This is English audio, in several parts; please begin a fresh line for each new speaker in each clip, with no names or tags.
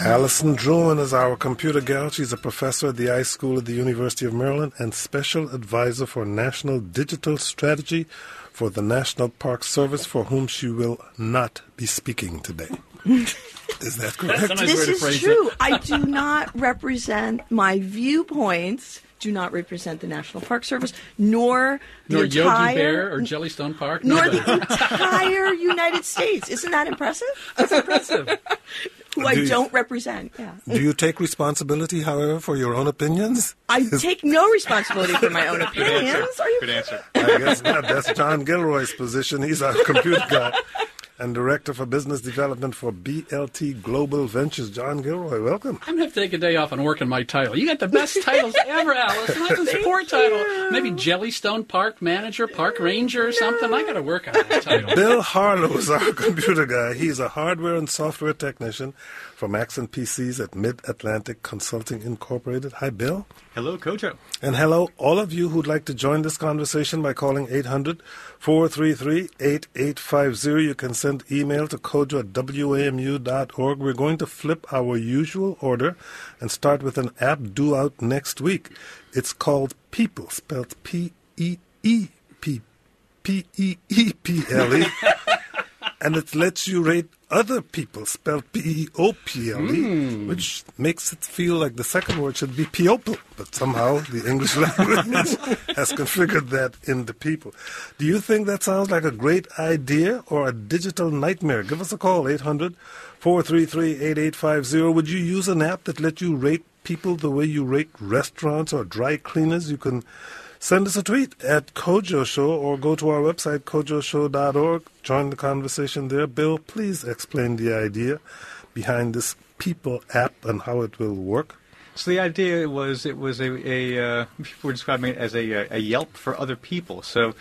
Allison Druin is our computer gal. She's a professor at the I School at the University of Maryland and special advisor for national digital strategy for the National Park Service, for whom she will not be speaking today. is that correct?
Nice
this
way to
is
phrase
true.
it.
I do not represent my viewpoints. Do not represent the National Park Service, nor the
Nor
entire,
Yogi Bear or Jellystone Park.
nor
none
the entire United States. Isn't that impressive?
That's impressive.
Who
Do
I
you-
don't represent. Yeah.
Do you take responsibility, however, for your own opinions?
I take no responsibility for my own opinions. Are you
Good answer.
I guess not. That's John Gilroy's position. He's a computer guy and director for business development for BLT Global Ventures. John Gilroy, welcome.
I'm going to take a day off and work on my title. You got the best titles ever, Alice. Not the support title. Maybe Jellystone Park Manager, Park Ranger or something. I got to work on that title.
Bill Harlow is our computer guy. He's a hardware and software technician from Accent PCs at Mid Atlantic Consulting Incorporated. Hi, Bill.
Hello, Kojo.
And hello, all of you who'd like to join this conversation by calling 800 433 8850. You can send email to kojo at wamu.org. We're going to flip our usual order and start with an app due out next week. It's called Peeple, spelled P E E P P E E P L E. And it lets you rate other people, spelled P E O P L E, hmm. which makes it feel like the second word should be people. But somehow the English language has configured that in the people. Do you think that sounds like a great idea or a digital nightmare? Give us a call, 800 433 8850. Would you use an app that let you rate people the way you rate restaurants or dry cleaners? You can Send us a tweet at Kojo Show or go to our website, kojoshow.org. Join the conversation there. Bill, please explain the idea behind this Peeple app and how it will work.
So the idea was it was a, a uh, people were describing it as a, a Yelp for other people. So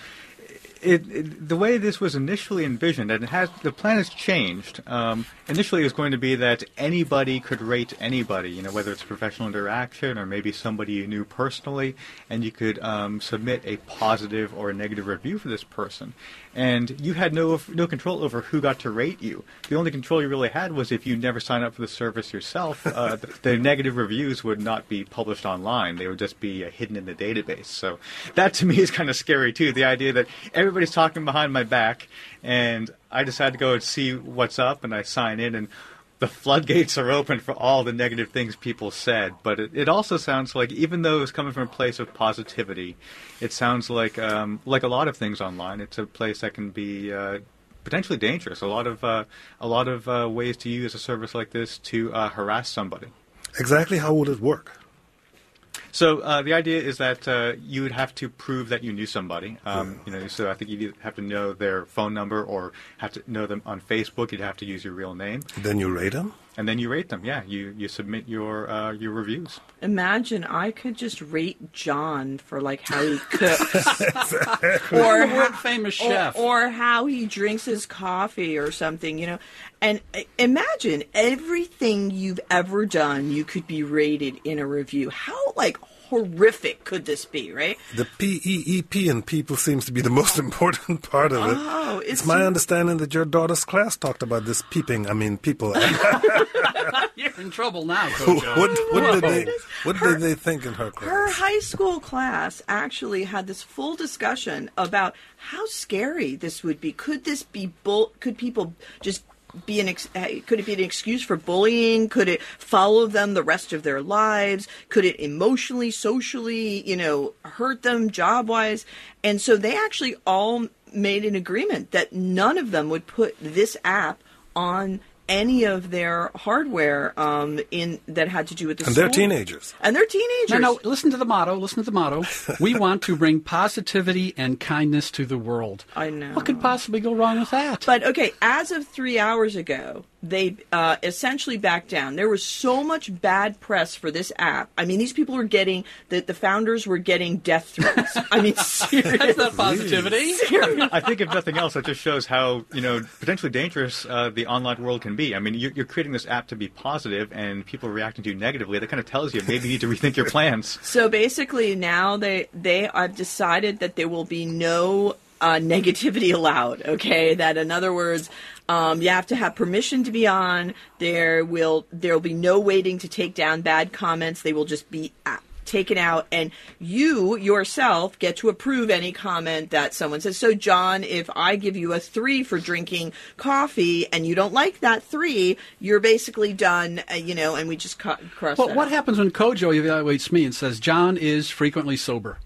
it, it, the way this was initially envisioned, and has the plan has changed. Um, initially, it was going to be that anybody could rate anybody, you know, whether it's professional interaction or maybe somebody you knew personally, and you could um, submit a positive or a negative review for this person. And you had no no control over who got to rate you. The only control you really had was if you never signed up for the service yourself. Uh, the, the negative reviews would not be published online; they would just be uh, hidden in the database. So that to me is kind of scary too. The idea that everybody's talking behind my back, and I decide to go and see what's up, and I sign in, and the floodgates are open for all the negative things people said. But it, it also sounds like, even though it's coming from a place of positivity, it sounds like um, like a lot of things online. It's a place that can be uh, potentially dangerous. A lot of uh, a lot of uh, ways to use a service like this to uh, harass somebody.
Exactly how would it work?
So uh, the idea is that uh, you would have to prove that you knew somebody. Um, you know, so I think you'd have to know their phone number or have to know them on Facebook. You'd have to use your real name,
Then you rate them?
And then you rate them. Yeah, you you submit your uh, your reviews.
Imagine I could just rate John for like how he cooks, or how,
world famous
or,
chef.
or how he drinks his coffee or something, you know. And uh, imagine everything you've ever done, you could be rated in a review. How like horrific could this be, right?
The P E E P in Peeple seems to be the most important part of it.
Oh,
it's,
it's
my
so-
understanding that your daughter's class talked about this peeping. I mean, Peeple.
You're in trouble now,
what what did they what did they think in her class?
Her high school class actually had this full discussion about how scary this would be. Could this be bull? Could people just be an ex- uh, could it be an excuse for bullying? Could it follow them the rest of their lives? Could it emotionally, socially, you know, hurt them job wise? And so they actually all made an agreement that none of them would put this app on any of their hardware um, in that had to do with the
And they're teenagers.
And they're teenagers.
No, no, listen to the motto. Listen to the motto. We want to bring positivity and kindness to the world.
I know.
What could possibly go wrong with that?
But okay, as of three hours ago, they uh, essentially backed down. There was so much bad press for this app. I mean, these people were getting the the founders were getting death threats. I mean,
That's not positivity.
I think if nothing else, that just shows how you know potentially dangerous uh, the online world can be. I mean, you're, you're creating this app to be positive, and people are reacting to you negatively. That kind of tells you maybe you need to rethink your plans.
So basically, now they they have decided that there will be no uh, negativity allowed. Okay, that in other words, um, you have to have permission to be on. There will there will be no waiting to take down bad comments. They will just be uh, taken out, and you yourself get to approve any comment that someone says. So, John, if I give you a three for drinking coffee and you don't like that three, you're basically done. Uh, you know, and we just cu- cross.
Well, what
out.
happens when Kojo evaluates me and says John is frequently sober?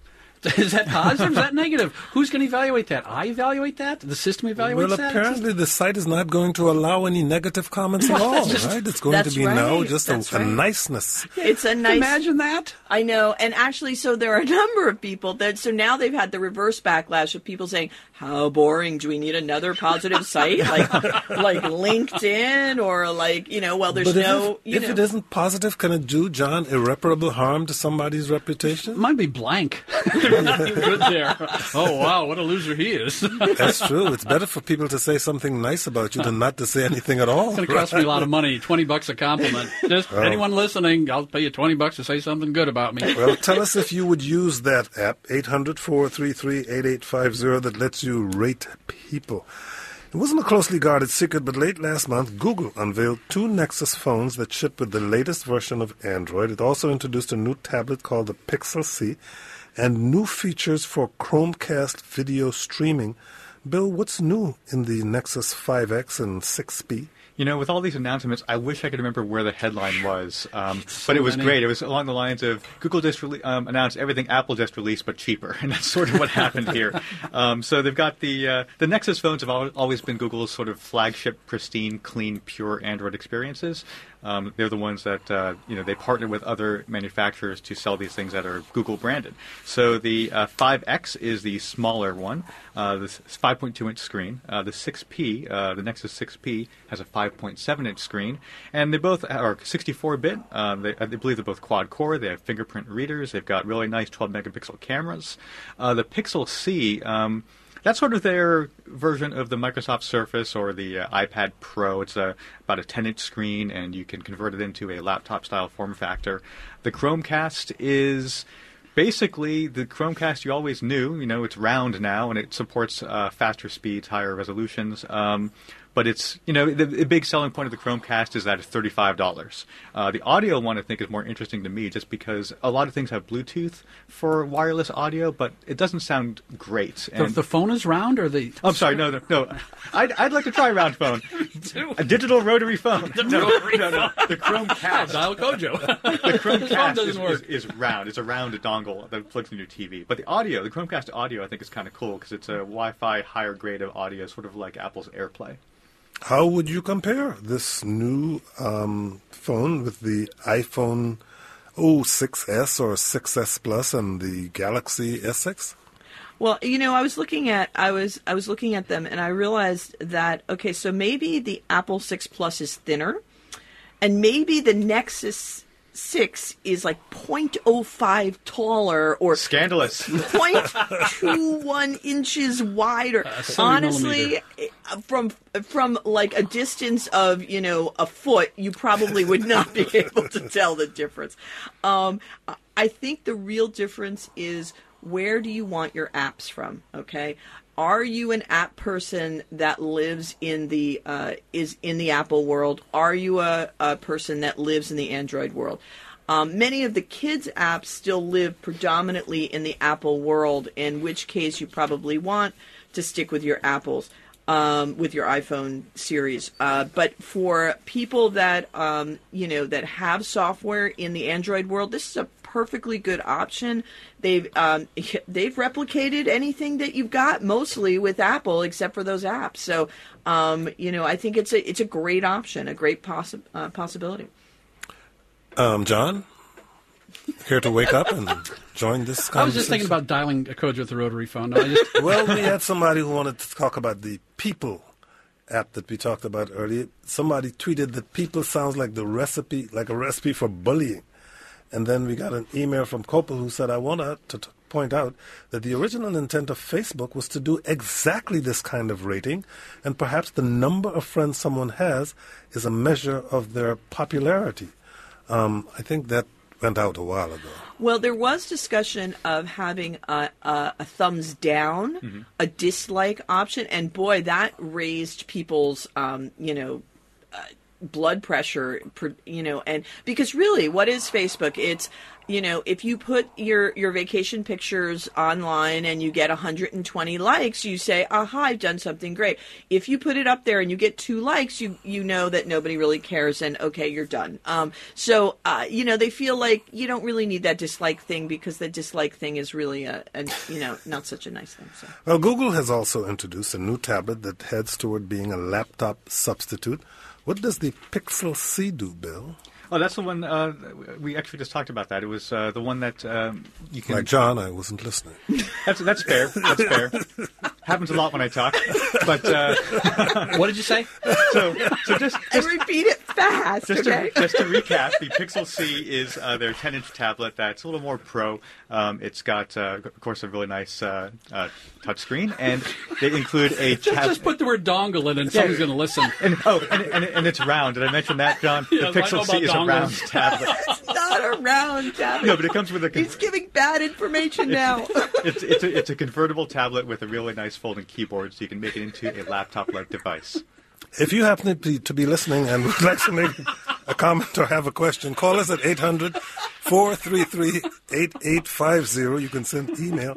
Is that positive? is that negative? Who's going to evaluate that? I evaluate that. The system evaluates
Well,
that.
Well, apparently the site is not going to allow any negative comments at all, right? It's going to
That's
be now
right,
just a,
that's
a niceness.
It's a nice.
Imagine that.
I know, and actually, so there are a number of people that. So now they've had the reverse backlash of people saying, "How boring! Do we need another positive site like like LinkedIn or like you know? Well, there's
But
no.
it,
you
if
know,
it isn't positive, can it do, John, irreparable harm to somebody's reputation?
It Might be blank. Nothing good there. Oh wow, what a loser he is.
That's true. It's better for people to say something nice about you than not to say anything at all.
It's going to cost me a lot of money. Twenty bucks a compliment. Just oh. anyone listening, I'll pay you twenty bucks to say something good about me.
Well, tell us if you would use that app, 800 433 8850, that lets you rate people. It wasn't a closely guarded secret, but late last month, Google unveiled two Nexus phones that ship with the latest version of Android. It also introduced a new tablet called the Pixel C and new features for Chromecast video streaming. Bill, what's new in the Nexus 5X and 6P?
You know, with all these announcements, I wish I could remember where the headline was. Um,
So
but it was
many.
great. It was along the lines of Google just rele- um, announced everything Apple just released, but cheaper, and that's sort of what happened here. Um, so they've got the uh, the Nexus phones have al- always been Google's sort of flagship, pristine, clean, pure Android experiences. Um, they're the ones that uh, you know they partner with other manufacturers to sell these things that are Google branded. So the uh, 5X is the smaller one, uh, this 5.2 inch screen. Uh, the 6P, uh, the Nexus 6P, has a 5.7 inch screen, and they both are 64 bit. Uh, they, I believe they're both quad core. They have fingerprint readers. They've got really nice 12 megapixel cameras. The Pixel C. Um, that's sort of their version of the Microsoft Surface or the uh, iPad Pro. It's a, about a 10 inch screen, and you can convert it into a laptop style form factor. The Chromecast is basically the Chromecast you always knew. You know, it's round now, and it supports uh, faster speeds, higher resolutions. Um, but it's you know the, the big selling point of the Chromecast is that it's thirty five dollars. Uh, the audio one I think is more interesting to me just because a lot of things have Bluetooth for wireless audio, but it doesn't sound great.
The,
And
the phone is round, or the
I'm sorry, no, no, no. I'd, I'd like to try a round phone, a digital rotary phone. no,
rotary
no, no. The Chromecast.
dial Kojo.
The Chromecast
doesn't
is. Is, is round. It's a round dongle that plugs into your TV. But the audio, the Chromecast audio, I think is kind of cool because it's a Wi-Fi higher grade of audio, sort of like Apple's AirPlay.
How would you compare this new um, phone with the iPhone 06s or 6s Plus and the Galaxy S6?
Well, you know, I was looking at I was I was looking at them and I realized that okay, so maybe the Apple 6 Plus is thinner and maybe the Nexus 6 is like 0.05 taller or
Scandalous.
0.21 inches wider. Honestly, eh, from from like a distance of you know a foot, you probably would not be able to tell the difference. Um, I think the real difference is where do you want your apps from? Okay. Are you an app person that lives in the uh, is in the Apple world? Are you a, a person that lives in the Android world? Um, many of the kids' apps still live predominantly in the Apple world, in which case you probably want to stick with your Apples, um, with your iPhone series. Uh, but for people that um, you know that have software in the Android world, this is a perfectly good option. They've um, they've replicated anything that you've got mostly with Apple, except for those apps. So um, you know, I think it's a it's a great option, a great possi- uh, possibility.
Um, John, here to wake up and join this conversation?
I was just thinking about dialing a code with a rotary phone. I just
well, we had somebody who wanted to talk about the Peeple app that we talked about earlier. Somebody tweeted that Peeple sounds like the recipe, like a recipe for bullying. And then we got an email from Copel who said, I want to t- point out that the original intent of Facebook was to do exactly this kind of rating, and perhaps the number of friends someone has is a measure of their popularity. Um, I think that went out a while ago.
Well, there was discussion of having a, a, a thumbs down,
Mm-hmm.
a dislike option, and boy, that raised people's, um, you know, uh, blood pressure. You know, and because really, what is Facebook? It's you know, if you put your your vacation pictures online and you get 120 likes, you say, "Aha, I've done something great." If you put it up there and you get two likes, you you know that nobody really cares, and okay, you're done. Um, so uh, you know, they feel like you don't really need that dislike thing because the dislike thing is really a, a you know not such a nice thing. So.
Well, Google has also introduced a new tablet that heads toward being a laptop substitute. What does the Pixel C do, Bill?
Oh, that's the one uh, we actually just talked about. That it was uh, the one that um, you can.
Like John, I wasn't listening.
That's that's fair. That's fair. Happens a lot when I talk. But uh,
What did you say?
so so just
And repeat it fast,
Just
okay?
to, just to recap, the Pixel C is uh, their 10-inch tablet that's a little more pro. Um, it's got, uh, of course, a really nice uh, uh, touchscreen, and they include a
Just,
tab.
just put the word dongle in and someone's going to listen.
and, oh, and, and, and it's round. Did I mention that, John?
Yeah,
the
I
Pixel C
about
is a round tablet.
It's not a round tablet.
No, but it comes with a. con-
He's giving bad information now.
It's it's a, it's a convertible tablet with a really nice folding keyboard, so you can make it into a laptop-like device.
If you happen to be, to be listening and would like to make a comment or have a question, call us at 800 433 8850. You can send email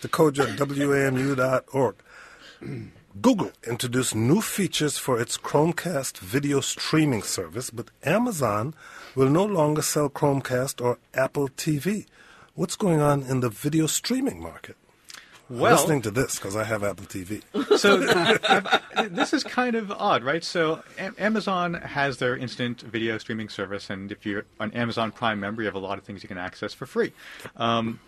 to kojo at wamu.org. Google introduced new features for its Chromecast video streaming service, but Amazon will no longer sell Chromecast or Apple TV. What's going on in the video streaming market?
Well,
Listening to this because I have Apple TV.
so this is kind of odd, right? So A- Amazon has their instant video streaming service, and if you're an Amazon Prime member, you have a lot of things you can access for free. Um,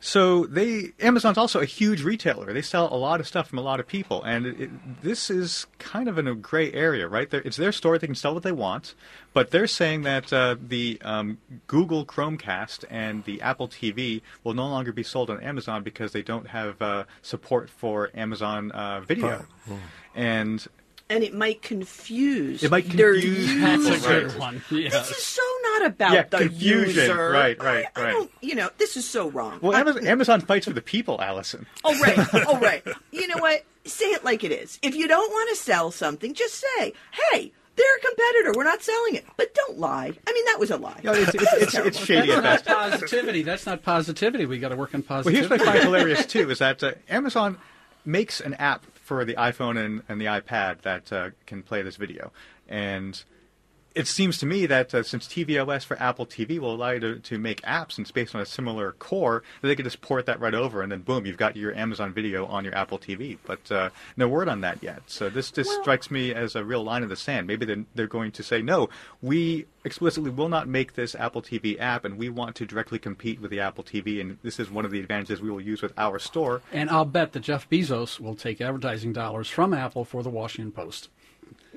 so they Amazon's also a huge retailer. They sell a lot of stuff from a lot of people, and it, it, this is kind of in a gray area, right? They're, it's their store; they can sell what they want, but they're saying that uh, the um, Google Chromecast and the Apple TV will no longer be sold on Amazon because they don't have uh, support for Amazon uh, Video,
Prime.
and
and it might confuse.
It might confuse.
That's a good one. Yeah.
This is so not about
Yeah,
the
confusion.
user.
Right, right,
I, I
right.
don't, you know, this is so wrong.
well,
I-
Amazon, Amazon fights for the people, Allison.
Oh right, oh right. You know what? Say it like it is. If you don't want to sell something, just say, "Hey, they're a competitor. We're not selling it." But don't lie. I mean, that was a lie.
No, it's, it's, it's, it's shady at
That's
best.
not positivity. That's not positivity. We got to work on positivity.
Well, here's
positivity.
what I find hilarious too: is that uh, Amazon makes an app for the iPhone and, and the iPad that uh, can play this video, and it seems to me that uh, since tvOS for Apple TV will allow you to, to make apps and it's based on a similar core, that they could just port that right over, and then boom, you've got your Amazon Video on your Apple TV. But uh, no word on that yet. So this just
Well-
strikes me as a real line in the sand. Maybe they're, they're going to say, no, we explicitly will not make this Apple TV app, and we want to directly compete with the Apple TV, and this is one of the advantages we will use with our store.
and I'll bet that Jeff Bezos will take advertising dollars from Apple for the Washington Post.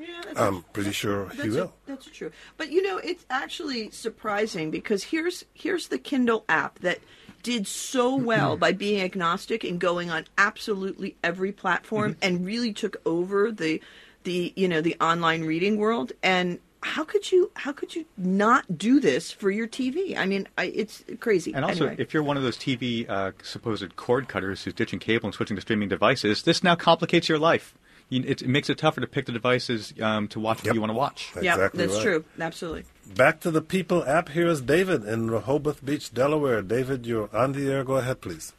Yeah,
I'm pretty sure he
That's,
will.
that's true. But you know, it's actually surprising because here's here's the Kindle app that did so well by being agnostic and going on absolutely every platform and really took over the the you know the online reading world and how could you how could you not do this for your TV? I mean, I, it's crazy.
And also,
Anyway.
if you're one of those TV uh, supposed cord cutters who's ditching cable and switching to streaming devices, this now complicates your life. You, it, it makes it tougher to pick the devices um, to watch what
Yep.
you want to watch.
yeah,
Exactly
that's
right.
true. Absolutely.
Back to the Peeple app. Here is David in Rehoboth Beach, Delaware. David, you're on the air. Go ahead, please.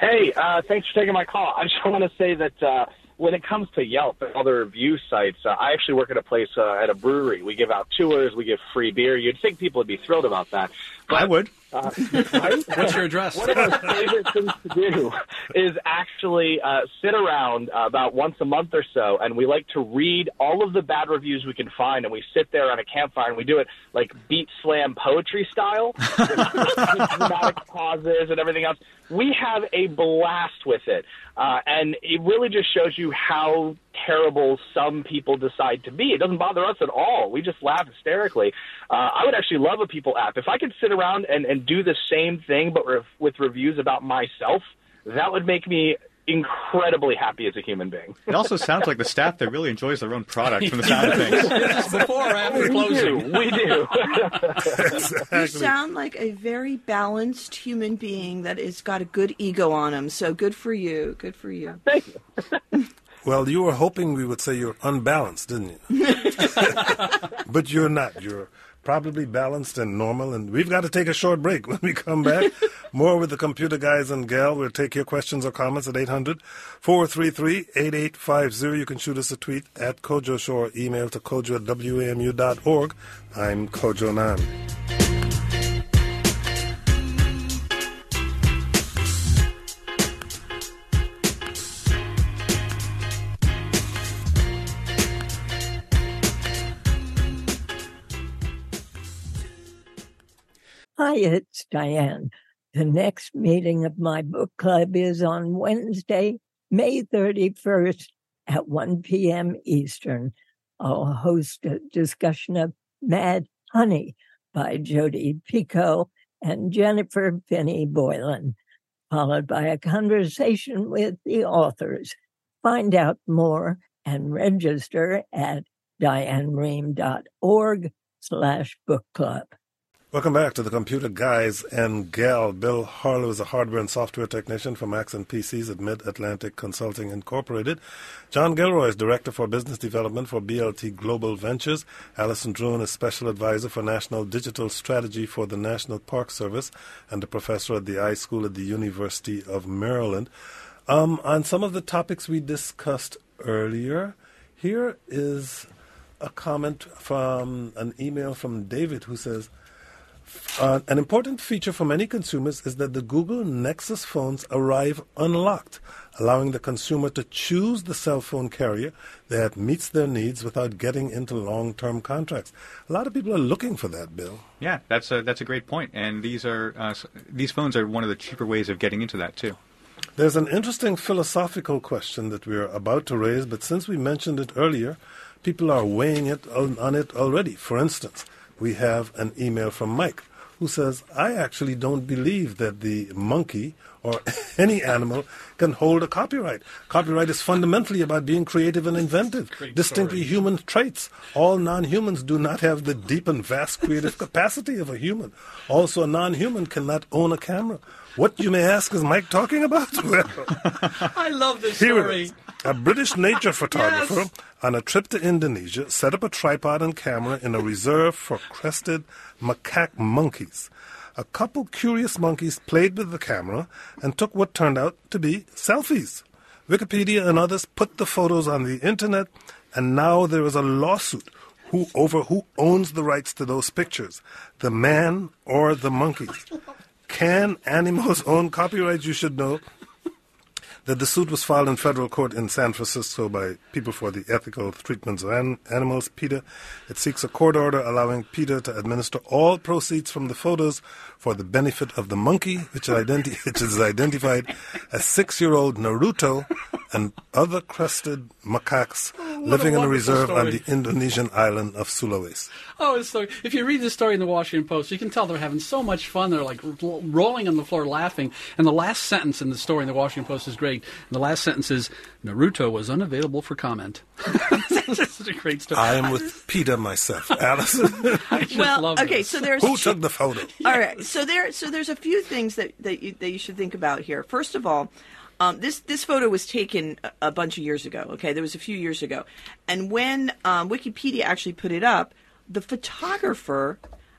Hey, uh, thanks for taking my call. I just want to say that uh, when it comes to Yelp and other review sites, uh, I actually work at a place uh, at a brewery. We give out tours, we give free beer. You'd think people would be thrilled about that.
I would.
Uh, right?
What's your address?
One of our favorite things to do is actually uh, sit around uh, about once a month or so, and we like to read all of the bad reviews we can find, and we sit there on a campfire and we do it like beat slam poetry style, dramatic pauses and everything else. We have a blast with it, uh, and it really just shows you how terrible some people decide to be. It doesn't bother us at all. We just laugh hysterically. Uh, I would actually love a people app. If I could sit around and, and do the same thing, but re- with reviews about myself, that would make me incredibly happy as a human being.
It also sounds like the staff that really enjoys their own product from the sound of things.
Is before or after
We do.
closing?
We do.
You sound like a very balanced human being that has got a good ego on him. So good for you. Good for you.
Thank you.
Well, you were hoping we would say you're unbalanced, didn't you? but you're not. You're probably balanced and normal. And we've got to take a short break. When we come back, more with the computer guys and gal. We'll take your questions or comments at 800 433 8850. You can shoot us a tweet at Kojo Show or email to kojo at wamu.org. I'm Kojo Nan.
Hi, it's Diane. The next meeting of my book club is on Wednesday, May 31st at 1 p.m. Eastern. I'll host a discussion of Mad Honey by Jodi Picoult and Jennifer Finney Boylan, followed by a conversation with the authors. Find out more and register at dianerehm.org slash book club.
Welcome back to the Computer Guys and Gal. Bill Harlow is a hardware and software technician for Macs and PCs at Mid Atlantic Consulting Incorporated. John Gilroy is Director for Business Development for BLT Global Ventures. Allison Druin is Special Advisor for National Digital Strategy for the National Park Service and a professor at the iSchool at the University of Maryland. Um, on some of the topics we discussed earlier, here is a comment from an email from David who says, uh, an important feature for many consumers is that the Google Nexus phones arrive unlocked, allowing the consumer to choose the cell phone carrier that meets their needs without getting into long term contracts. A lot of people are looking for that, Bill.
Yeah, that's a that's a great point. And these are uh, these phones are one of the cheaper ways of getting into that too.
There's an interesting philosophical question that we're about to raise, but since we mentioned it earlier, people are weighing it on, on it already. For instance, we have an email from Mike who says, I actually don't believe that the monkey or any animal can hold a copyright. Copyright is fundamentally about being creative and inventive,
Great
distinctly
story.
human traits. All non humans do not have the deep and vast creative capacity of a human. Also, a non human cannot own a camera. What, you may ask, is Mike talking about? Well,
I love this
here it
story.
is. A British nature photographer
Yes.
On a trip to Indonesia set up a tripod and camera in a reserve for crested macaque monkeys. A couple curious monkeys played with the camera and took what turned out to be selfies. Wikipedia and others put the photos on the internet, and now there is a lawsuit who over who owns the rights to those pictures, the man or the monkeys. Can animals own copyrights? You should know that the suit was filed in federal court in San Francisco by People for the Ethical Treatment of An- Animals, PETA. It seeks a court order allowing PETA to administer all proceeds from the photos for the benefit of the monkey, which, identi- which is identified as six-year-old Naruto and other crested macaques living in a
wonderful
reserve on the Indonesian island of Sulawesi.
Oh, it's so. If you read the story in the Washington Post, you can tell they're having so much fun. They're like ro- rolling on the floor laughing. And the last sentence in the story in the Washington Post is great. And the last sentence is Naruto was unavailable for comment. That's such a great story.
I am with PETA myself. Allison.
I just
well,
love
okay,
this.
so there's
who took the photo?
All right, so there, so there's a few things that that you, that you should think about here. First of all, um, this this photo was taken a, a bunch of years ago. Okay, there was a few years ago, and when um, Wikipedia actually put it up, the photographer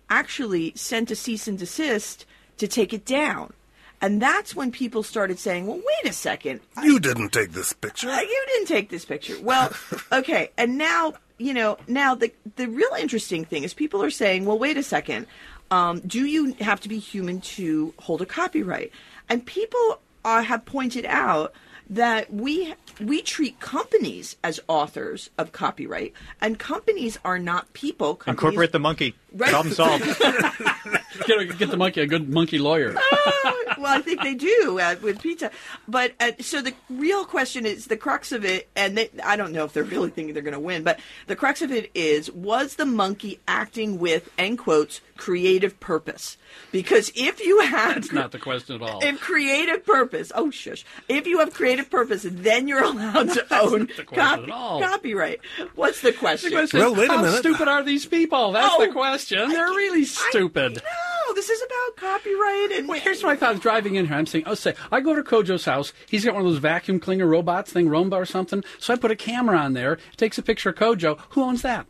actually sent a cease and desist to take it down, and that's when people started saying, "Well, wait a second,
You didn't take this picture.
uh, you didn't take this picture. Well, okay, and now you know. Now the the real interesting thing is people are saying, "Well, wait a second. Um, do you have to be human to hold a copyright?" And people uh, have pointed out that we we treat companies as authors of copyright, and companies are not people. Companies,
Incorporate the monkey.
Right.
Problem solved.
get, get the monkey a good monkey lawyer.
Uh, well, I think they do uh, with PETA. But uh, so the real question is the crux of it, and they, I don't know if they're really thinking they're going to win, but the crux of it is was the monkey acting with, end quotes, creative purpose? Because if you have
That's not the question at all.
if creative purpose, oh shush, if you have creative purpose, then you're allowed to own
the question
copy,
at all.
copyait. What's the question?
The question
Well,
is,
wait a
how
minute.
stupid are these people? That's
Oh,
the question. They're
can't-
really
I-
stupid.
No, this is about copyright and
Wait, here's what I thought. I was driving in here. I'm saying, oh, say, I go to Kojo's house. He's got one of those vacuum cleaner robots thing, Roomba or something. So I put a camera on there. It takes a picture of Kojo. Who owns that?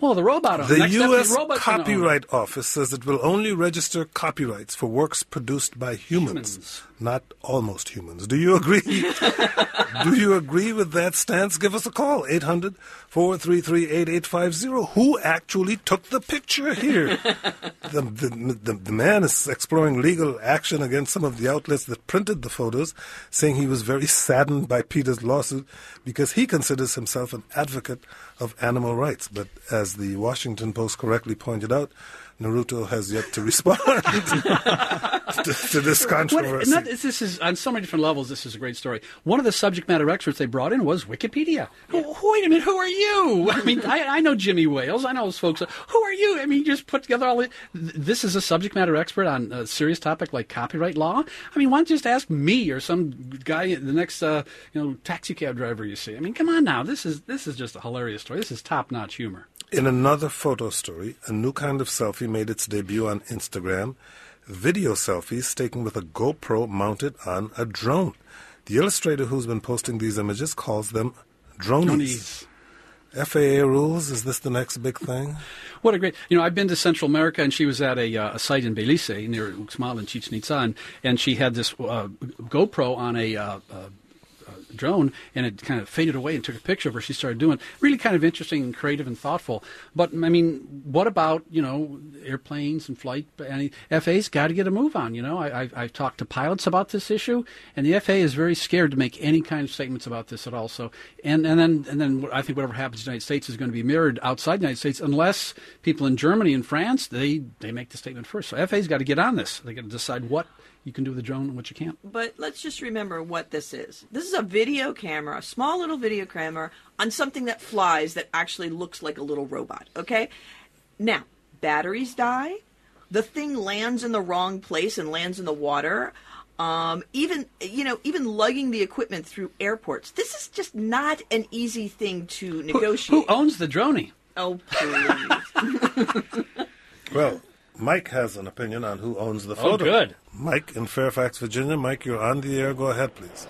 Well, the robot owns.
The
Next
U.S.
robot's gonna own it.
Copyright Office says it will only register copyrights for works produced by humans,
Humans.
Not almost humans. Do you agree? Do you agree with that stance? Give us a call, 800 433 8850. Who actually took the picture here? the, the, the, the man is exploring legal action against some of the outlets that printed the photos, saying he was very saddened by PETA's lawsuit because he considers himself an advocate of animal rights. But as the Washington Post correctly pointed out, Naruto has yet to respond to, to this
What,
controversy.
not, this is on so many different levels. This is a great story. One of the subject matter experts they brought in was Wikipedia. Who- who- Wait a minute, who are you? I mean, I, I know Jimmy Wales. I know those folks. Who are you? I mean, you just put together all. The, this is a subject matter expert on a serious topic like copyright law. I mean, why don't you just ask me or some guy, the next, uh, you know, taxi cab driver you see? I mean, come on now. This is this is just a hilarious story. This is top notch humor.
In another photo story, a new kind of selfie made its debut on Instagram. Video selfies taken with a GoPro mounted on a drone. The illustrator who's been posting these images calls them dronies.
Dronies.
FAA rules, is this the next big thing?
What a great, you know, I've been to Central America, and she was at a, uh, a site in Belize near Uxmal and Chichen Itza, and, and she had this uh, GoPro on a uh, uh, drone, and it kind of faded away and took a picture of her. She started doing really kind of interesting and creative and thoughtful. But I mean, what about you know airplanes and flight? And FAA's got to get a move on. You know, I, I've, I've talked to pilots about this issue, and the FAA is very scared to make any kind of statements about this at all. So, and and then and then I think whatever happens in the United States is going to be mirrored outside the United States, unless people in Germany and France they they make the statement first. So FAA's got to get on this. They got to decide what you can do with the drone and what you can't.
But let's just remember what this is. This is a video camera, a small little video camera on something that flies that actually looks like a little robot. Okay? Now, batteries die. The thing lands in the wrong place and lands in the water. Um, even you know, even lugging the equipment through airports. This is just not an easy thing to negotiate.
who owns the droney?
Oh, please.
Well, Mike has an opinion on who owns the
Oh,
photo.
good.
Mike in Fairfax, Virginia. Mike, you're on the air. Go ahead, please.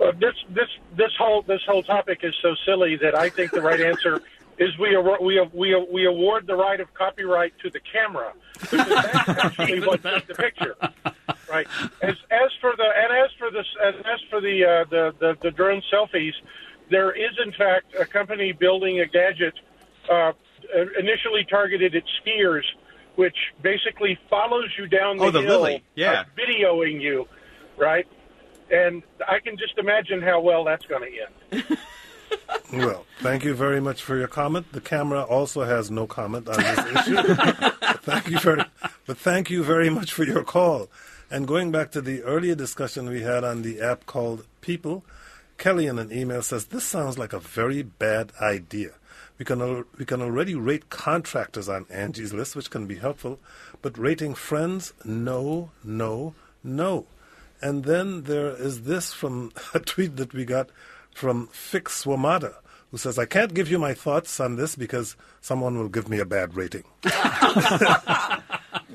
Uh, this this this whole this whole topic is so silly that I think the right answer is we award, we we we award the right of copyright to the camera because that's actually what took the picture, right? As as for the and as for this as, as for the, uh, the the the drone selfies, there is in fact a company building a gadget uh, initially targeted at skiers, which basically follows you down the
Oh, the
hill,
Lily, yeah.
videoing you, right? And I can just imagine how well that's going to end.
Well, thank you very much for your comment. The camera also has no comment on this issue. Thank you very, but thank you very much for your call. And going back to the earlier discussion we had on the app called Peeple, Kelly in an email says this sounds like a very bad idea. We can al- we can already rate contractors on Angie's list, which can be helpful, but rating friends, no, no, no. And then there is this from a tweet that we got from Fix Wamada, who says, I can't give you my thoughts on this because someone will give me a bad rating.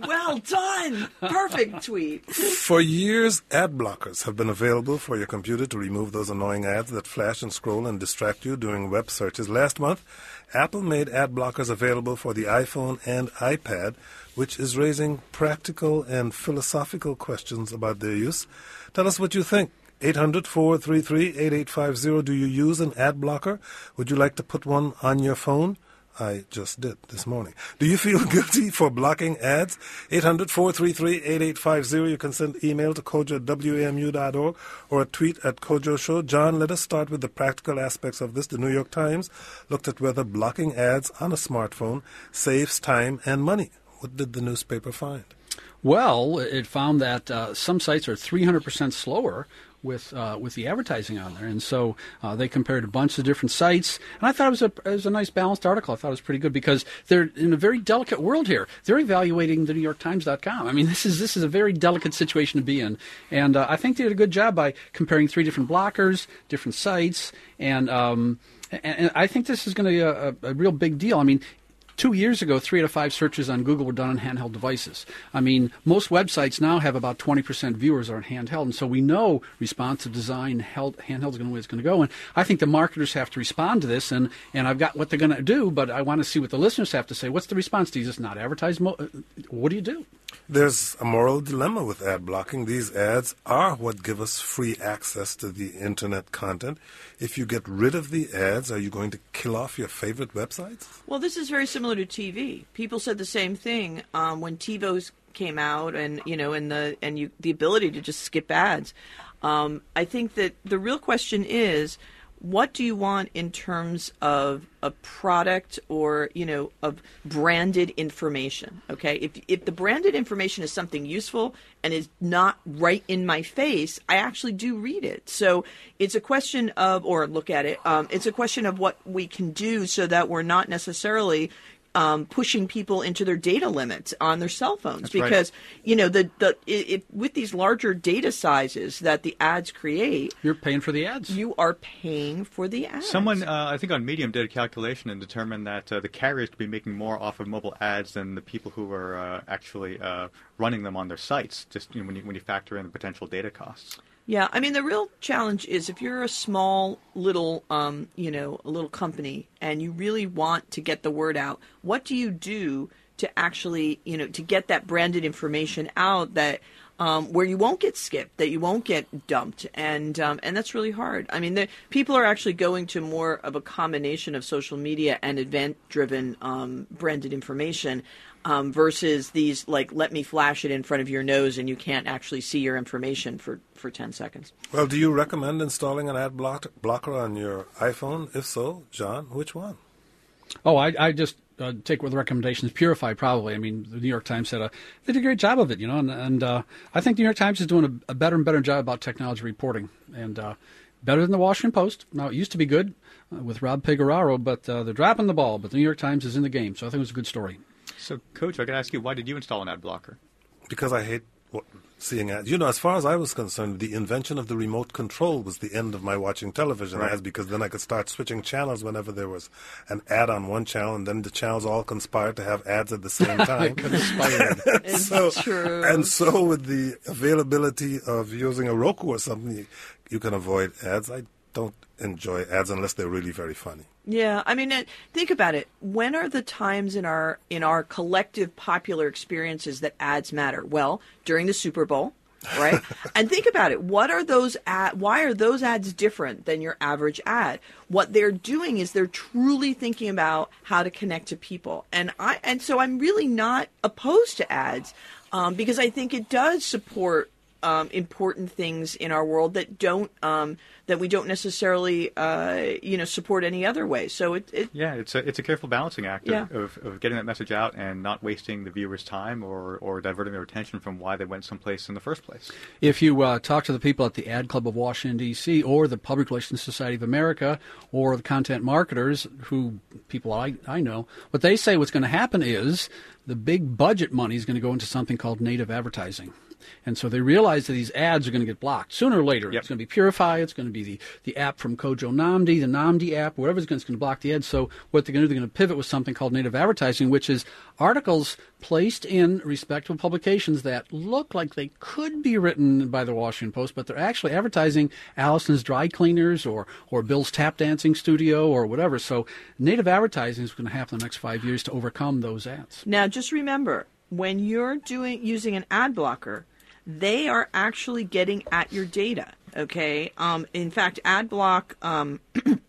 well done. Perfect tweet.
For years, ad blockers have been available for your computer to remove those annoying ads that flash and scroll and distract you during web searches. Last month, Apple made ad blockers available for the iPhone and iPad, which is raising practical and philosophical questions about their use. Tell us what you think. 800 433 8850. Do you use an ad blocker? Would you like to put one on your phone? I just did this morning. Do you feel guilty for blocking ads? 800 433 8850. You can send email to kojo at wamu.org or a tweet at Kojo Show. John, let us start with the practical aspects of this. The New York Times looked at whether blocking ads on a smartphone saves time and money. What did the newspaper find?
Well, it found that uh, some sites are 300% slower with uh, with the advertising on there, and so uh, they compared a bunch of different sites. And I thought it was a it was a nice balanced article. I thought it was pretty good because they're in a very delicate world here. They're evaluating the NewYorkTimes.com. I mean, this is this is a very delicate situation to be in, and uh, I think they did a good job by comparing three different blockers, different sites, and. Um, and, I think this is going to be a, a real big deal. I mean, Two years ago, three out of five searches on Google were done on handheld devices. I mean, most websites now have about 20% viewers are on handheld, and so we know responsive design, held, handheld is going to way it's going to go. And I think the marketers have to respond to this, and, and I've got what they're going to do, but I want to see what the listeners have to say. What's the response? Do you just not advertise? Mo- uh, what do you do?
There's a moral dilemma with ad blocking. These ads are what give us free access to the internet content. If you get rid of the ads, are you going to kill off your favorite websites?
Well, this is very similar to TV. People said the same thing um, when TiVo's came out, and you know, and the and you the ability to just skip ads. Um, I think that the real question is what do you want in terms of a product or you know of branded information okay if if the branded information is something useful and is not right in my face i actually do read it so it's a question of or look at it um, it's a question of what we can do so that we're not necessarily um, pushing people into their data limits on their cell phones
That's
because
right.
you know the the it, it, with these larger data sizes that the ads create,
you're paying for the ads.
You are paying for the ads.
Someone, uh, I think, on Medium did a calculation and determined that uh, the carriers could be making more off of mobile ads than the people who are uh, actually uh, running them on their sites. Just you know, when you when you factor in the potential data costs.
Yeah, I mean the real challenge is if you're a small little um, you know, a little company and you really want to get the word out, what do you do to actually, you know, to get that branded information out that um, where you won't get skipped, that you won't get dumped, and um, and that's really hard. I mean, the, people are actually going to more of a combination of social media and event-driven um, branded information um, versus these like let me flash it in front of your nose and you can't actually see your information for for 10 seconds.
Well, do you recommend installing an ad block- blocker on your iPhone? If so, John, which one?
Oh, I, I just uh, take with the recommendations. Purify, probably. I mean, the New York Times said a, they did a great job of it, you know, and, and uh, I think the New York Times is doing a, a, better and better job about technology reporting, and uh, better than the Washington Post. Now, it used to be good uh, with Rob Pegoraro, but uh, they're dropping the ball. But the New York Times is in the game, so I think it was a good story.
So, Kojo, I got to ask you, why did you install an ad blocker?
Because I hate seeing ads. You know, as far as I was concerned, the invention of the remote control was the end of my watching television right. ads because then I could start switching channels whenever there was an ad on one channel, and then the channels all conspired to have ads at the same time.
conspired.
so, true.
And so, with the availability of using a Roku or something, you, you can avoid ads. I don't enjoy ads unless they're really very funny.
Yeah, I mean, think about it. When are the times in our in our collective popular experiences that ads matter? Well, during the Super Bowl, right? and think about it. What are those ad, why are those ads different than your average ad? What they're doing is they're truly thinking about how to connect to people. And I and so I'm really not opposed to ads um, because I think it does support um, important things in our world that don't um, that we don't necessarily uh, you know support any other way. So it, it,
yeah, it's a it's a careful balancing act yeah. of, of, getting that message out and not wasting the viewer's time or or diverting their attention from why they went someplace in the first place.
If you uh, talk to the people at the Ad Club of Washington D.C. or the Public Relations Society of America or the content marketers, who people I I know, what they say what's going to happen is the big budget money is going to go into something called native advertising. And so they realize that these ads are going to get blocked sooner or later. Yep. It's going to be Purify. It's going to be the, the app from Kojo Nnamdi, the Nnamdi app, whatever's going, to block the ads. So what they're going to do, they're going to pivot with something called native advertising, which is articles placed in respectable publications that look like they could be written by the Washington Post, but they're actually advertising Allison's Dry Cleaners or, or Bill's Tap Dancing Studio or whatever. So native advertising is going to happen in the next five years to overcome those ads.
Now, just remember, when you're doing using an ad blocker, they are actually getting at your data. Okay. Um, in fact, AdBlock um,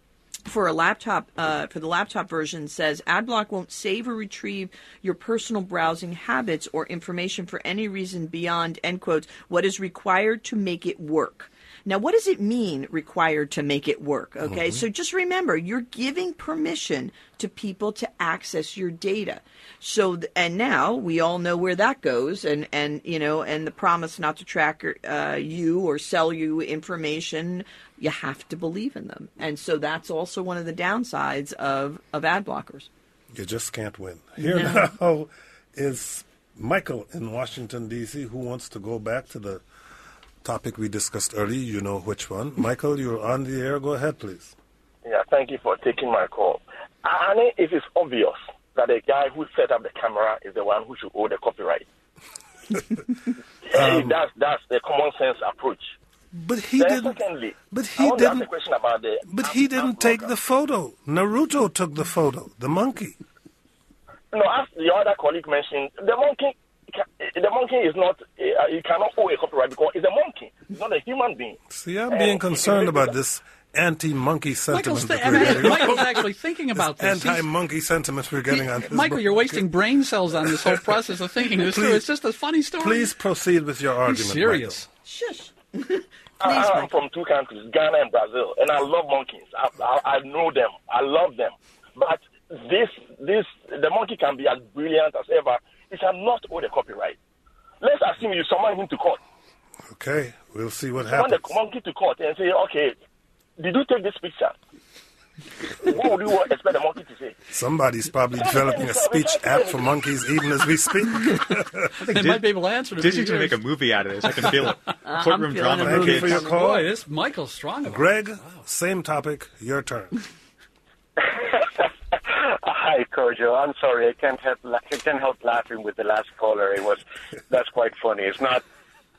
for a laptop uh, for the laptop version says AdBlock won't save or retrieve your personal browsing habits or information for any reason beyond end quotes what is required to make it work. Now, what does it mean required to make it work? Okay, so just remember you're giving permission to people to access your data. So, and now we all know where that goes, and and you know, and the promise not to track uh, you or sell you information. You have to believe in them, and so that's also one of the downsides of of ad blockers.
You just can't win. Here now is Michael in Washington, D.C., who wants to go back to the topic we discussed earlier. You know which one. Michael, you're on the air. Go ahead, please.
Yeah, thank you for taking my call. And it is obvious that the guy who set up the camera is the one who should own the copyright.
Um,
that's that's the common sense approach.
But he
then
didn't.
secondly,
But he didn't.
question about the.
But he didn't take the photo. Naruto took the photo. The monkey.
No, as the other colleague mentioned, the monkey, the monkey is not. Uh, he cannot owe a copyright because it's a monkey. It's not a human being.
See, I'm being
if
concerned about this anti-monkey
Michael's,
sentiment
th-
that
I
we're
mean. Michael's actually thinking about this.
Anti-monkey sentiment we're getting on this.
Michael,
book.
you're wasting brain cells on this whole process of thinking this through. It's just a funny story.
Please proceed with your
Be
argument.
serious.
Shush.
I,
Please,
I'm from two countries, Ghana and Brazil, and I love monkeys. I, I, I know them. I love them. But this, this, the monkey can be as brilliant as ever. It cannot owe the copyright. Let's assume you summon him to court.
Okay, we'll see what
Summon
happens.
the monkey to court and say, okay, did you take this picture? what would you expect the monkey to say?
Somebody's probably developing a speech app for monkeys even as we speak.
They might be able to answer it. in a few
Disney's going to make a movie out of this. I can feel it. Courtroom
feeling
drama
a
Thank you for your call.
Boy, this Michael's strong. about it.
Greg, same topic, your turn.
Hi, Kojo. I'm sorry. I can't help. La- I can't help laughing with the last caller. It was that's quite funny. It's not.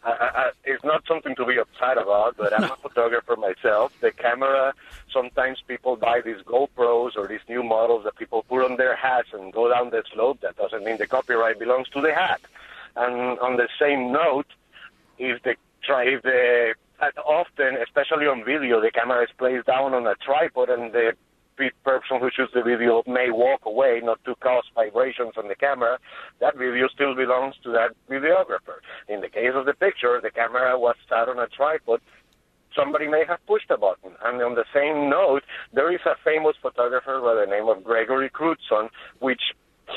I, I, it's not something to be upset about, but I'm a photographer myself. The camera. Sometimes people buy these GoPros or these new models that people put on their hats and go down the slope. That doesn't mean the copyright belongs to the hat. And on the same note, if the try if the often, especially on video, the camera is placed down on a tripod and the pe- person who shoots the video may walk away not to cause vibrations on the camera, that video still belongs to that videographer. In the case of the picture, the camera was sat on a tripod. Somebody may have pushed a button. And on the same note, there is a famous photographer by the name of Gregory Crewdson, which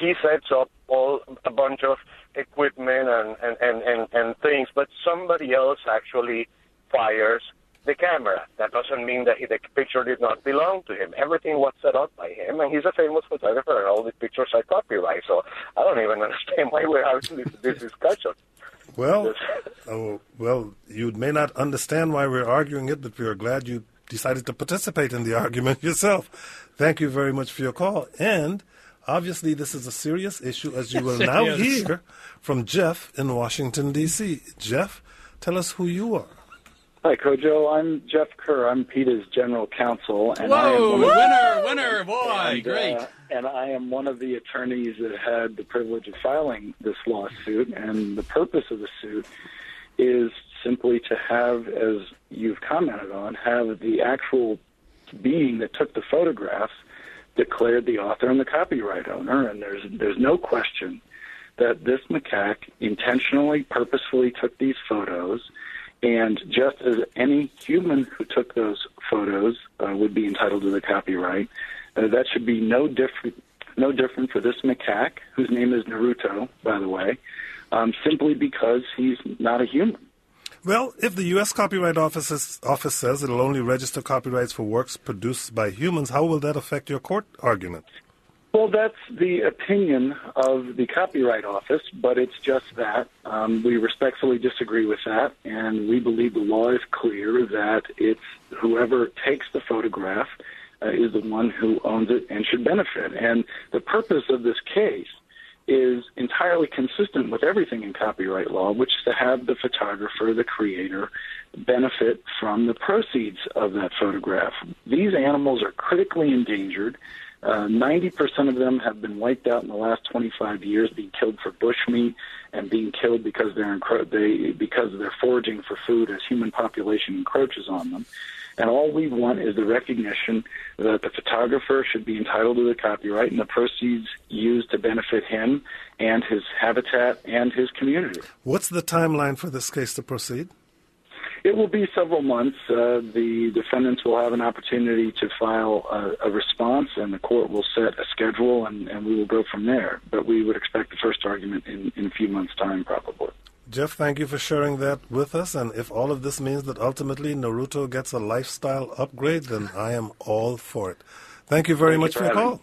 he sets up all a bunch of equipment and, and, and, and, and things, but somebody else actually fires the camera. That doesn't mean that he, the picture did not belong to him. Everything was set up by him, and he's a famous photographer, and all the pictures are copyright. So I don't even understand why we're having this, this discussion.
Well, oh, well, you may not understand why we're arguing it, but we are glad you decided to participate in the argument yourself. Thank you very much for your call. And obviously, this is a serious issue, as you will now hear from Jeff in Washington, D.C. Jeff, tell us who you are.
Hi, Kojo. I'm Jeff Kerr. I'm PETA's general counsel. And I am
Whoa,
one of-
winner, winner, boy,
and,
great.
uh, and I am one of the attorneys that had the privilege of filing this lawsuit. And the purpose of the suit is simply to have, as you've commented on, have the actual being that took the photographs declared the author and the copyright owner. And there's there's no question that this macaque intentionally, purposefully took these photos. And just as any human who took those photos uh, would be entitled to the copyright, uh, that should be no different, no different for this macaque, whose name is Naruto, by the way, um, simply because he's not a human.
Well, if the U.S. Copyright Office, office says it'll only register copyrights for works produced by humans, how will that affect your court argument?
Well, that's the opinion of the Copyright Office, but it's just that. Um, we respectfully disagree with that, and we believe the law is clear that it's whoever takes the photograph uh, is the one who owns it and should benefit. And the purpose of this case is entirely consistent with everything in copyright law, which is to have the photographer, the creator, benefit from the proceeds of that photograph. These animals are critically endangered. Uh, 90% of them have been wiped out in the last 25 years, being killed for bushmeat and being killed because they're encro- they because they're foraging for food as human population encroaches on them. And all we want is the recognition that the photographer should be entitled to the copyright and the proceeds used to benefit him and his habitat and his community.
What's the timeline for this case to proceed?
It will be several months. Uh, the defendants will have an opportunity to file a, a response, and the court will set a schedule, and, and we will go from there. But we would expect the first argument in, in a few months' time, probably.
Jeff, thank you for sharing that with us. And if all of this means that ultimately Naruto gets a lifestyle upgrade, then I am all for it. Thank you very
Thank you
much
for
for your call.
me.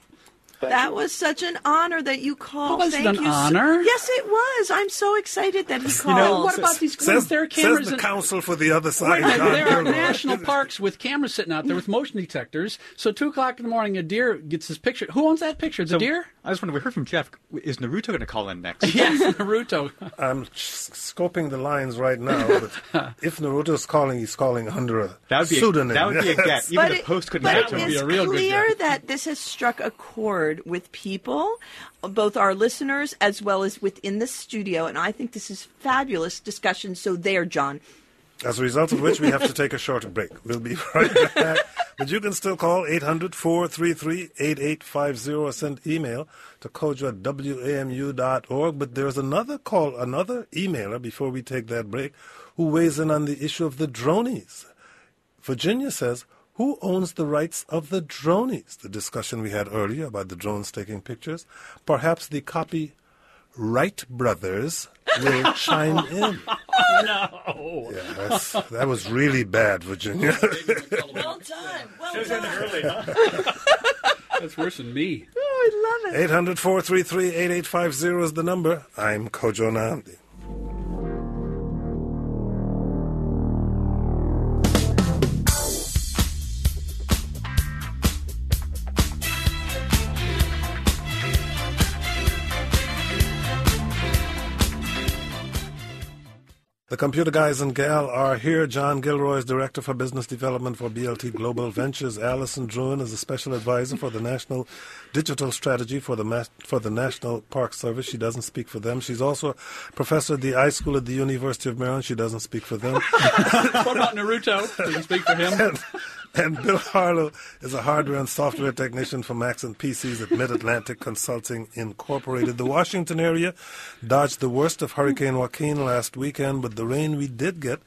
Thank
That
you.
was such an honor that you called.
Was it
Thank
an
you so-
honor?
yes, it was. I'm so excited that he called.
know, what about these
Says,
there are
says
cameras
the
in-
counsel for the other side.
Wait, there are national parks with cameras sitting out there with motion detectors. So two o'clock in the morning, a deer gets his picture. Who owns that picture? The
So,
deer?
I just wonder. We heard from Jeff. Is Naruto going to call in next?
Yes, Naruto.
I'm scoping the lines right now, but if Naruto's calling, he's calling under a
That would be a,
pseudonym.
that would be a get. Even
but
the
it,
post couldn't
but
get
it
to
would
him.
be a real good
clear
guess.
that this has struck a chord with people, both our listeners as well as within the studio, and I think this is fabulous discussion. So there, John.
As a result of which, we have to take a short break. We'll be right back. but you can still call 800 433 8850 or send email to kojo at wamu.org. But there's another call, another emailer before we take that break who weighs in on the issue of the dronies. Virginia says, who owns the rights of the dronies? The discussion we had earlier about the drones taking pictures. Perhaps the copy Wright brothers will chime in.
No.
Yeah, that's, that was really bad, Virginia.
Well done. Well done.
That's worse than me.
Oh, I love it.
800 433 8850 is the number. I'm Kojo Nnamdi. The computer guys and gal are here. John Gilroy is Director for Business Development for BLT Global Ventures. Allison Druin is a Special Advisor for the National Digital Strategy for the Ma- for the National Park Service. She doesn't speak for them. She's also a professor at the I School at the University of Maryland. She doesn't speak for them.
What about Naruto? Does he speak for him?
and, Bill Harlow is a hardware and software technician for Macs and PCs at Mid Atlantic Consulting Incorporated. The Washington area dodged the worst of Hurricane Joaquin last weekend, but the rain we did get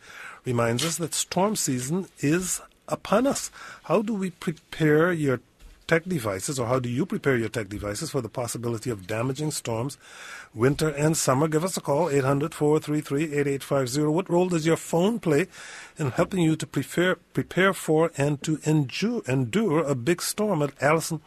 reminds us that storm season is upon us. How do we prepare your tech devices, or how do you prepare your tech devices for the possibility of damaging storms, winter and summer? Give us a call, 800 433 8850. What role does your phone play in helping you to prepare, prepare for and to endure, endure a big storm? And Allison,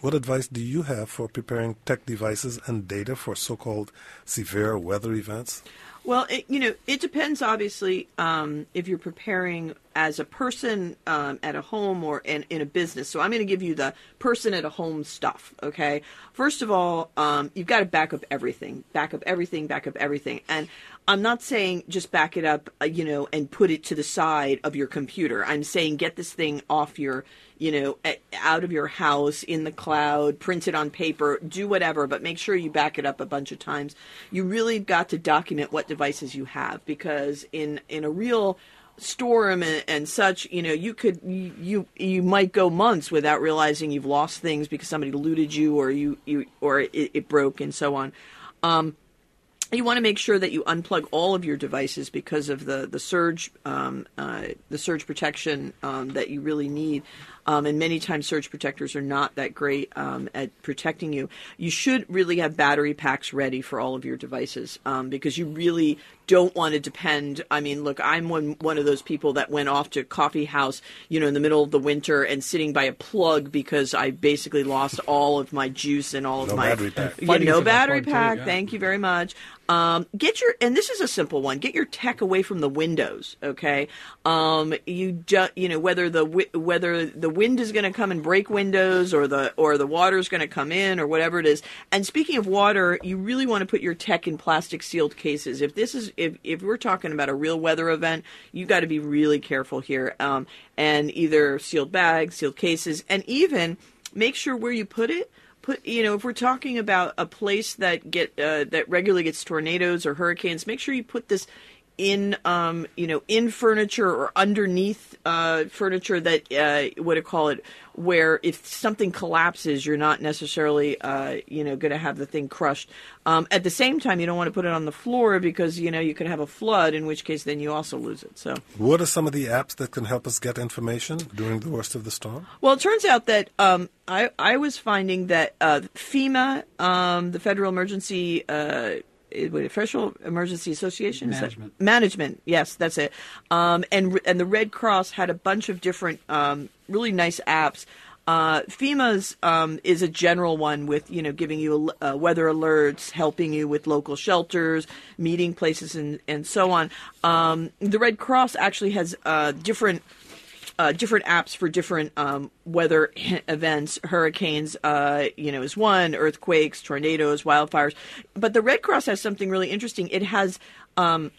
what advice do you have for preparing tech devices and data for so called severe weather events?
Well, it, you know, it depends. Obviously, um, if you're preparing as a person um, at a home or in, in a business. So I'm going to give you the person at a home stuff. Okay. First of all, um, you've got to back up everything. Back up everything. Back up everything. And I'm not saying just back it up, uh, you know, and put it to the side of your computer. I'm saying get this thing off your, you know, out of your house in the cloud, print it on paper, do whatever, but make sure you back it up a bunch of times. You really got to document what devices you have because in in a real storm and, and such, you know, you could you, you might go months without realizing you've lost things because somebody looted you or you you or it, it broke and so on. Um, you want to make sure that you unplug all of your devices because of the the surge um, uh, the surge protection um, that you really need. Um, and many times surge protectors are not that great um, at protecting you. You should really have battery packs ready for all of your devices um, because you really don't want to depend. I mean, look, I'm one one of those people that went off to a coffee house, you know, in the middle of the winter and sitting by a plug because I basically lost all of my juice and all of my
battery pack.
Yeah, no battery
plug, too,
pack.
yeah.
Thank you very much. Um, get your and this is a simple one. Get your tech away from the windows. Okay, um, you ju- you know whether the wi- whether the wind is going to come and break windows or the or the water is going to come in or whatever it is. And speaking of water, you really want to put your tech in plastic sealed cases. If this is if if we're talking about a real weather event, you got to be really careful here. Um, and either sealed bags, sealed cases, and even make sure where you put it put you know if we're talking about a place that get uh, that regularly gets tornadoes or hurricanes make sure you put this in um, you know in furniture or underneath uh, furniture that uh, what do you call it where if something collapses you're not necessarily uh, you know going to have the thing crushed um, at the same time you don't want to put it on the floor because you know you could have a flood in which case then you also lose it so
What are some of the apps that can help us get information during the worst of the storm?
Well, it turns out that um, I, I was finding that uh, FEMA, um, the Federal Emergency wait, Federal Emergency Association,
Management.
management, yes, that's it. Um, and and the Red Cross had a bunch of different um, really nice apps. Uh, FEMA's um, is a general one with you know giving you uh, weather alerts, helping you with local shelters, meeting places, and and so on. Um, the Red Cross actually has uh, different uh, different apps for different um, weather events. Hurricanes, uh, you know, is one. Earthquakes, tornadoes, wildfires. But the Red Cross has something really interesting. It has um,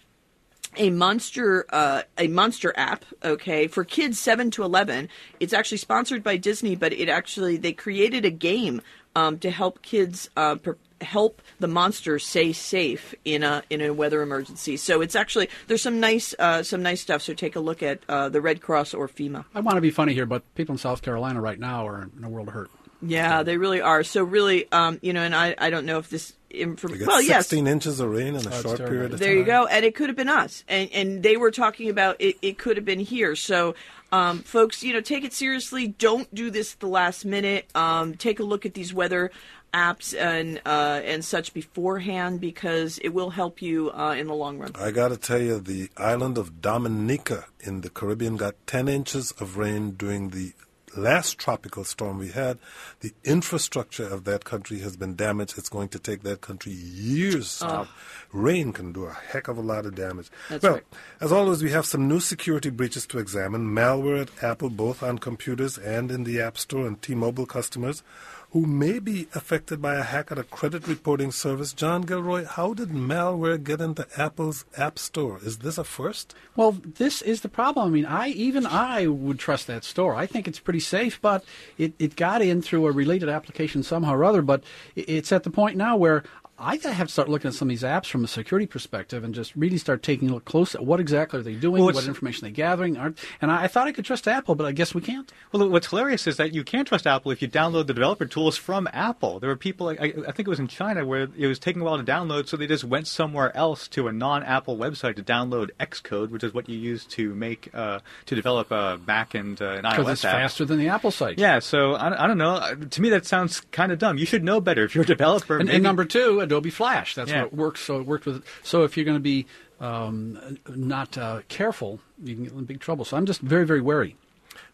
a monster uh, a monster app okay for kids 7 to 11 it's actually sponsored by disney but it actually they created a game um, to help kids uh, per- help the monsters stay safe in a in a weather emergency. So it's actually there's some nice uh, some nice stuff. So take a look at uh, the red cross or fema.
I want to be funny here, but people in South Carolina right now are in a world of hurt.
yeah they really are. So really um, you know and i i don't know if this
We
information
got
well yes.
16 inches of rain in a
it's
short period of
there
time.
There you go. And it could have been us. And and they were talking about it, it could have been here. So um, folks you know take it seriously. Don't do this at the last minute. Um, take a look at these weather apps and uh, and such beforehand because it will help you uh, in the long run
I got to tell you, the island of Dominica in the Caribbean got 10 inches of rain during the last tropical storm we had. The infrastructure of that country has been damaged. It's going to take that country years. to stop. Rain can do a heck of a lot of damage.
That's
well,
right.
as always, we have some new security breaches to examine. Malware at Apple, both on computers and in the App Store, and T-Mobile customers who may be affected by a hack at a credit reporting service. John Gilroy, how did malware get into Apple's App Store? Is this a first?
Well, this is the problem. I mean, I even I would trust that store. I think it's pretty safe, but it, it got in through a related application somehow or other. But it's at the point now where I have to start looking at some of these apps from a security perspective and just really start taking a look close at what exactly are they doing,
Well,
what information they're gathering. And I, I thought I could trust Apple, but I guess we can't.
Well, what's hilarious is that you can trust Apple if you download the developer tools from Apple. There were people, I, I think it was in China, where it was taking a while to download, so they just went somewhere else to a non-Apple website to download Xcode, which is what you use to make uh, to develop a Mac and uh, an
Because
iOS
it's
app.
faster than the Apple site.
Yeah, so I, I don't know. To me, that sounds kind of dumb. You should know better if you're a developer.
And, and number two, Adobe Flash. That's
Yeah.
what works. So it worked with. So if you're going to be um, not uh, careful, you can get in big trouble. So I'm just very, very wary.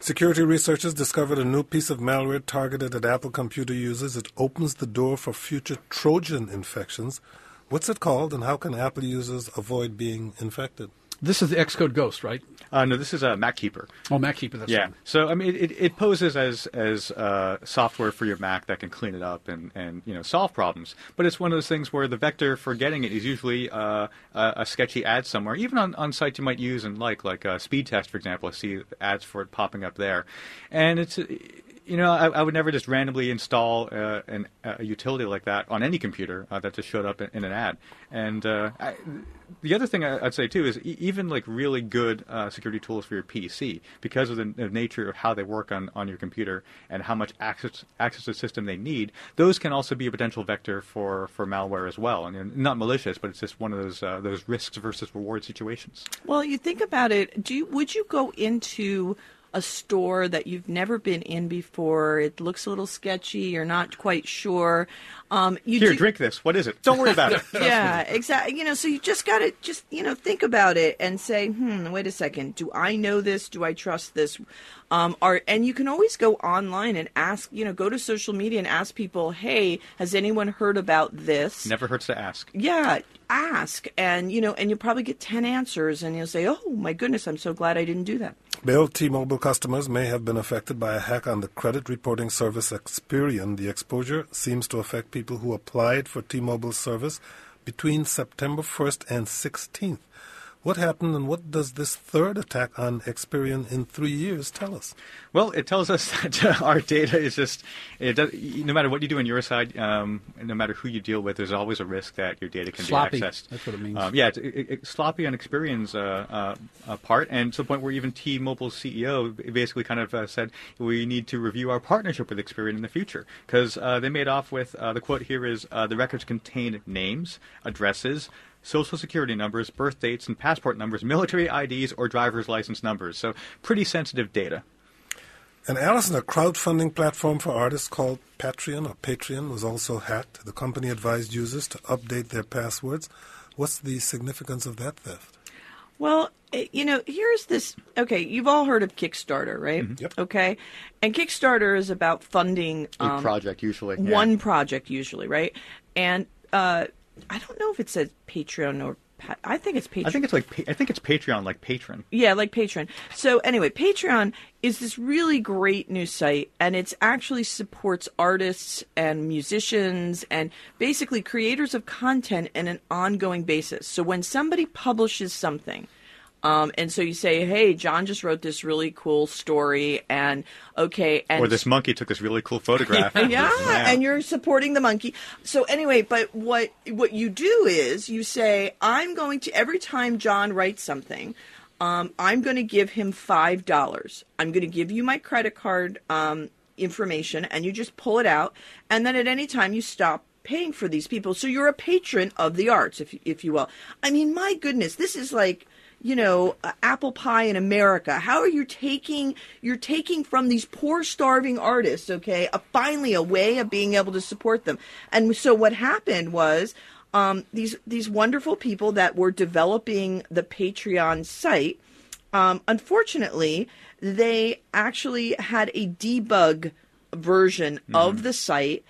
Security researchers discovered a new piece of malware targeted at Apple computer users. It opens the door for future Trojan infections. What's it called, and how can Apple users avoid being infected?
This is the Xcode Ghost, right?
uh, no, this is a MacKeeper.
Oh, MacKeeper. That's
yeah.
right.
So I mean, it, it poses as as uh, software for your Mac that can clean it up and, and you know solve problems. But it's one of those things where the vector for getting it is usually uh, a, a sketchy ad somewhere, even on, on sites you might use and like like uh, Speed Test, for example. I see ads for it popping up there, and it's. You know, I, I would never just randomly install uh, an, a utility like that on any computer uh, that just showed up in, in an ad. And uh, I, the other thing I- I'd say too is e- even like really good uh, security tools for your PC, because of the, the nature of how they work on, on your computer and how much access access to the system they need, those can also be a potential vector for, for malware as well. And not malicious, but it's just one of those uh, those risks versus reward situations.
Well, you think about it. Do you, would you go into a store that you've never been in before? It looks a little sketchy. You're not quite sure. Um, you
Here,
do-
drink this. What is it? Don't worry about it.
yeah, exactly. You know, so you just got to just you know think about it and say, hmm, wait a second. Do I know this? Do I trust this? Um, are and you can always go online and ask. You know, go to social media and ask people, hey, has anyone heard about this?
Never hurts to ask.
Yeah, ask, and you know, and you'll probably get ten answers, and you'll say, oh my goodness, I'm so glad I didn't do that.
Bill, T-Mobile customers may have been affected by a hack on the credit reporting service Experian. The exposure seems to affect people who applied for T-Mobile service between September 1st and 16th. What happened and what does this third attack on Experian in three years tell us?
Well, it tells us that uh, our data is just, it does, no matter what you do on your side, um, no matter who you deal with, there's always a risk that your data can
Sloppy.
be accessed.
That's what it means.
Um, yeah, it's, it, it, sloppy on Experian's uh, uh, uh, part, and to the point where even T-Mobile's CEO basically kind of uh, said we need to review our partnership with Experian in the future because uh, they made off with uh, the quote here is uh, the records contain names, addresses, social security numbers, birth dates, and passport numbers, military IDs, or driver's license numbers. So pretty sensitive data.
And Allison, a crowdfunding platform for artists called Patreon or Patreon was also hacked. The company advised users to update their passwords. What's the significance of that theft?
Well, eh, you know, here's this. Okay, you've all heard of Kickstarter, right?
Yep.
Okay, and Kickstarter is about funding
A
um,
project usually. yeah.
one project usually, right? And uh, I don't know if it says Patreon or pa- I think it's Patreon.
I think it's like I think it's Patreon, like patron.
Yeah, like Patreon. So anyway, Patreon is this really great new site and it actually supports artists and musicians and basically creators of content in an ongoing basis. So when somebody publishes something, um, and so you say, "Hey, John just wrote this really cool story," and okay, and
or this monkey took this really cool photograph.
yeah, and you're supporting the monkey. So anyway, but what what you do is you say, I'm going to every time John writes something, um, I'm going to give him five dollars. I'm going to give you my credit card um, information, and you just pull it out, and then at any time you stop paying for these people. So you're a patron of the arts, if if you will. I mean, my goodness, this is like you know, uh, apple pie in America. How are you taking you're taking from these poor starving artists, okay, a, finally a way of being able to support them. And so what happened was um, these these wonderful people that were developing the Patreon site, um, unfortunately, they actually had a debug version of the site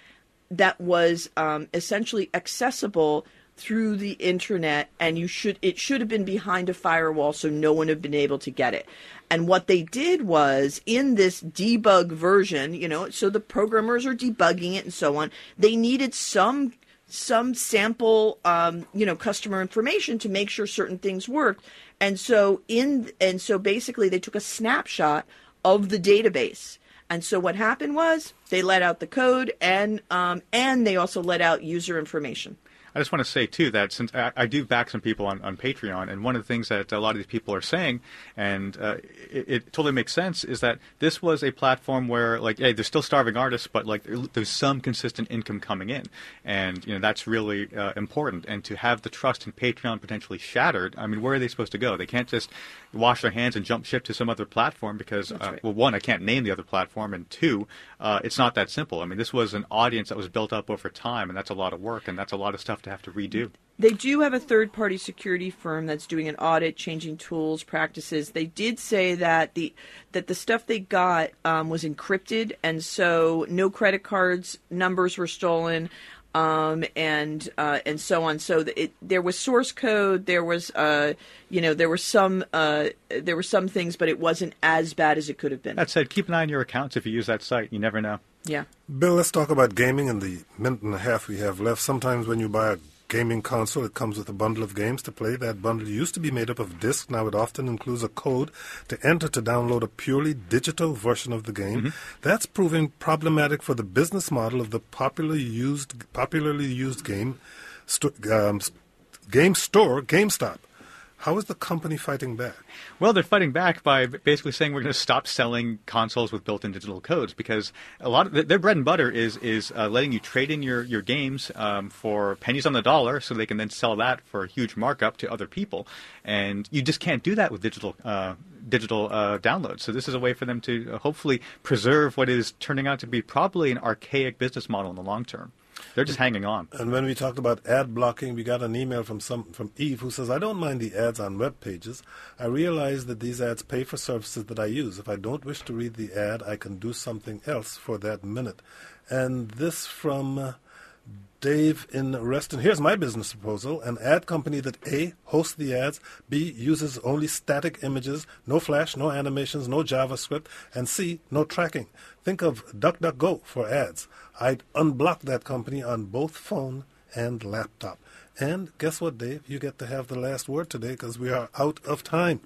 that was um, essentially accessible through the internet and you should it should have been behind a firewall so no one had been able to get it. And what they did was in this debug version you know so the programmers are debugging it and so on they needed some some sample um, you know customer information to make sure certain things worked. And so in and so basically they took a snapshot of the database. And so what happened was they let out the code and um, and they also let out user information
I just want to say too that since I, I do back some people on, on Patreon, and one of the things that a lot of these people are saying, and uh, it, it totally makes sense, is that this was a platform where, like, hey, there's still starving artists, but like, there's some consistent income coming in, and you know that's really uh, important. And to have the trust in Patreon potentially shattered, I mean, where are they supposed to go? They can't just wash their hands and jump ship to some other platform because, uh,
right.
well, one, I can't name the other platform, and two, uh, it's not that simple. I mean, this was an audience that was built up over time, and that's a lot of work, and that's a lot of stuff to have to redo.
They do have a third party security firm that's doing an audit, changing tools, practices. They did say that the that the stuff they got um, was encrypted, and so no credit cards numbers were stolen, um, and uh, and so on. So it, there was source code, there was uh, you know there were some uh, there were some things, but it wasn't as bad as it could have been.
That said, keep an eye on your accounts if you use that site. You never know.
yeah.
Bill, let's talk about gaming in the minute and a half we have left. Sometimes when you buy a gaming console, it comes with a bundle of games to play. That bundle used to be made up of discs. Now it often includes a code to enter to download a purely digital version of the game. That's proving problematic for the business model of the popularly used, popularly used game, sto- um, game store, GameStop. How is the company fighting back?
Well, they're fighting back by basically saying we're going to stop selling consoles with built-in digital codes because a lot of th- their bread and butter is is uh, letting you trade in your your games um, for pennies on the dollar, so they can then sell that for a huge markup to other people, and you just can't do that with digital. Uh, digital uh, downloads. So this is a way for them to uh, hopefully preserve what is turning out to be probably an archaic business model in the long term. They're just hanging on.
And when we talked about ad blocking, we got an email from some from Eve who says, "I don't mind the ads on web pages. I realize that these ads pay for services that I use. If I don't wish to read the ad, I can do something else for that minute." And this from uh, Dave in Reston. Here's my business proposal: an ad company that a hosts the ads, b uses only static images, no flash, no animations, no JavaScript, and c no tracking. Think of DuckDuckGo for ads. I'd unblock that company on both phone and laptop. And guess what, Dave? You get to have the last word today because we are out of time.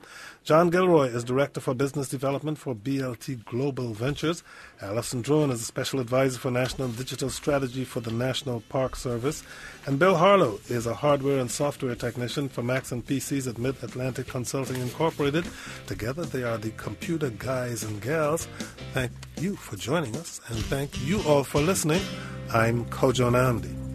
John Gilroy is Director for Business Development for BLT Global Ventures. Allison Druin is a Special Advisor for National Digital Strategy for the National Park Service. And Bill Harlow is a Hardware and Software Technician for Macs and PCs at Mid Atlantic Consulting Incorporated. Together, they are the computer guys and gals. Thank you for joining us, and thank you all for listening. I'm Kojo Nnamdi.